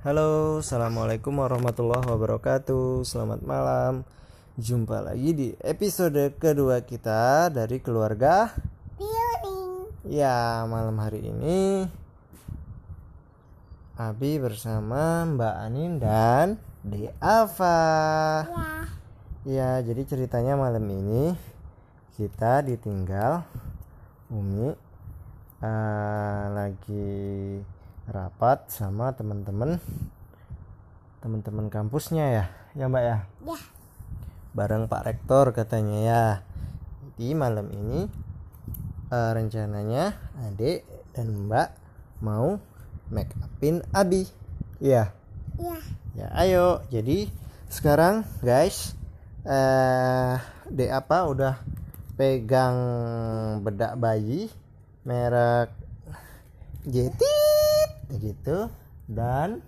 Halo, assalamualaikum warahmatullahi wabarakatuh. Selamat malam. Jumpa lagi di episode kedua kita dari keluarga. Piring. Ya, malam hari ini Abi bersama Mbak Anin dan De Ava. Ya. Ya, jadi ceritanya malam ini kita ditinggal Umi eh, lagi rapat sama teman-teman teman-teman kampusnya ya, ya Mbak ya. Ya. Bareng Pak Rektor katanya ya. Jadi malam ini eh, rencananya Adik dan Mbak mau make upin Abi. Iya. Ya. Ya, ayo. Jadi sekarang guys, eh de apa udah pegang bedak bayi merek Jetit gitu. Dan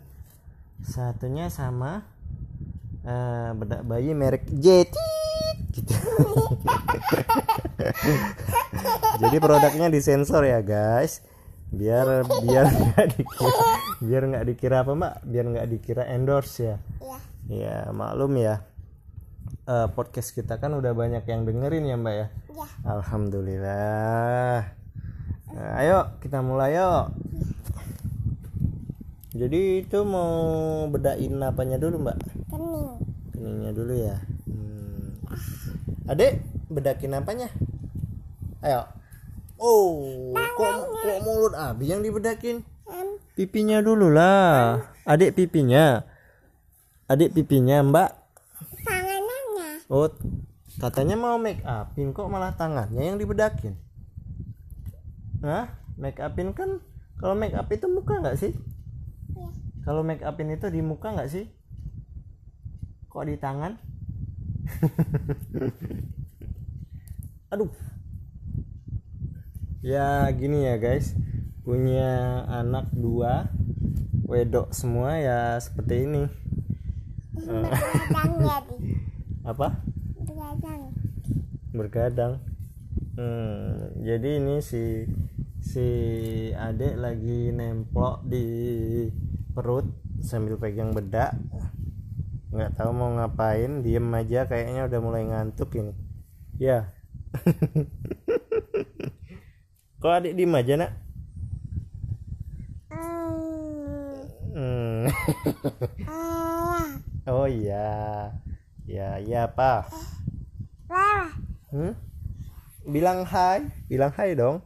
satunya sama eh, bedak bayi merek Jetit gitu. Jadi produknya disensor ya guys. Biar biar nggak dikira biar nggak dikira apa mbak? Biar nggak dikira endorse ya? Ya. ya maklum ya. Eh, podcast kita kan udah banyak yang dengerin ya mbak ya? Ya. alhamdulillah. Nah, ayo kita mulai yuk jadi itu mau bedain apanya dulu mbak? Kening. keningnya dulu ya. Hmm. adek bedakin apanya? Ayo. Oh kok kok mulut abi yang dibedakin? Pipinya dulu lah. Adik pipinya. Adik pipinya mbak. Tangannya. oh katanya mau make upin kok malah tangannya yang dibedakin? Hah? make upin kan kalau make up itu muka nggak sih. Kalau make upin itu di muka nggak sih? Kok di tangan? Aduh. Ya gini ya guys. Punya anak dua wedok semua ya seperti ini. Bergadang jadi. apa? Bergadang. bergadang. Hmm, jadi ini si si adek lagi nemplok di perut sambil pegang bedak nggak tahu mau ngapain diem aja kayaknya udah mulai ngantuk ini ya kok adik diem aja nak Hmm. oh iya ya ya apa. Hmm? Bilang hai, bilang hai dong.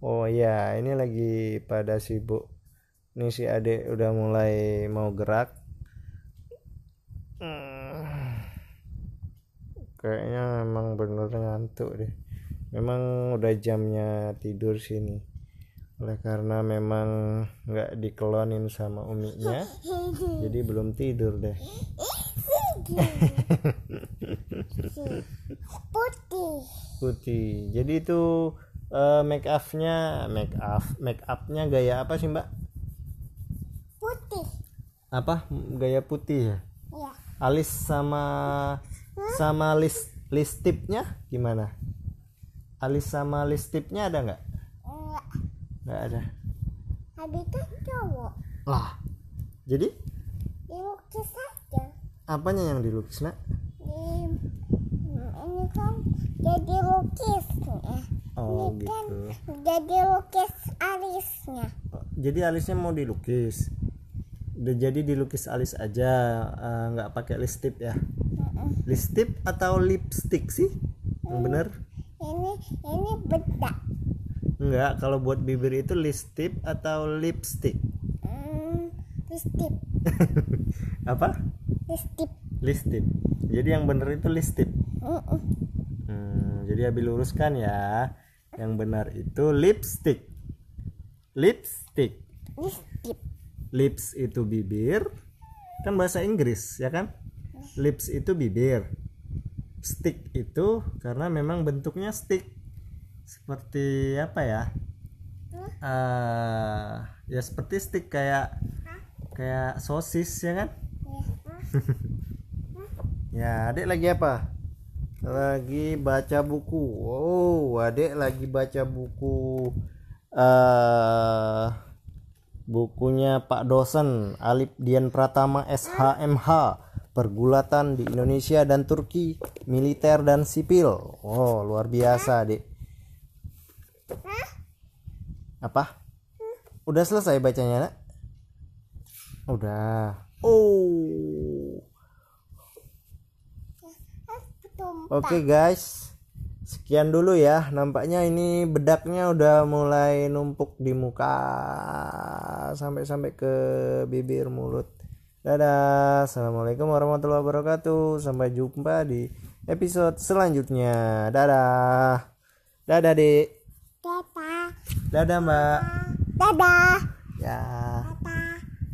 Oh iya, ini lagi pada sibuk. Ini si adek udah mulai mau gerak. Kayaknya memang bener ngantuk deh. Memang udah jamnya tidur sini. Oleh karena memang nggak dikelonin sama uminya, jadi belum tidur deh. Putih. putih jadi itu eh, make upnya make up make upnya gaya apa sih mbak. Apa gaya putih ya Ya. alis sama sama list list tipnya gimana alis sama list tipnya ada nggak Enggak. nggak ada Habis itu cowok. lah jadi Dilukis saja. apanya yang dilukis nak Di ini kan jadi lukis ya. oh Ini kan gitu jadi lukis alisnya. Jadi alisnya mau dilukis jadi dilukis alis aja eh, nggak pakai list tip ya list tip atau lipstick sih yang bener Ini ini bedak. Enggak, kalau buat bibir itu list tip atau lipstick. Hmm, listip, Apa? listip. List tip. Jadi yang bener itu tip. Mm-mm. Hmm, jadi Abi luruskan ya. Yang benar itu lipstick. Lipstick. Listip. Lips itu bibir. Kan bahasa Inggris, ya kan? Lips itu bibir. Stick itu karena memang bentuknya stick. Seperti apa ya? Eh, ya seperti stick kayak kayak sosis ya kan? Ya, adik lagi apa? Lagi baca buku. Oh, adik lagi baca buku eh bukunya Pak dosen Alip Dian Pratama SHMH pergulatan di Indonesia dan Turki militer dan sipil. Oh luar biasa dek apa? Udah selesai bacanya nak? Udah. Oh. Oke guys, sekian dulu ya. Nampaknya ini bedaknya udah mulai numpuk di muka sampai-sampai ke bibir mulut. Dadah, assalamualaikum warahmatullahi wabarakatuh. Sampai jumpa di episode selanjutnya. Dadah, dadah dek, Dadah. dadah mbak. Dadah. Ya.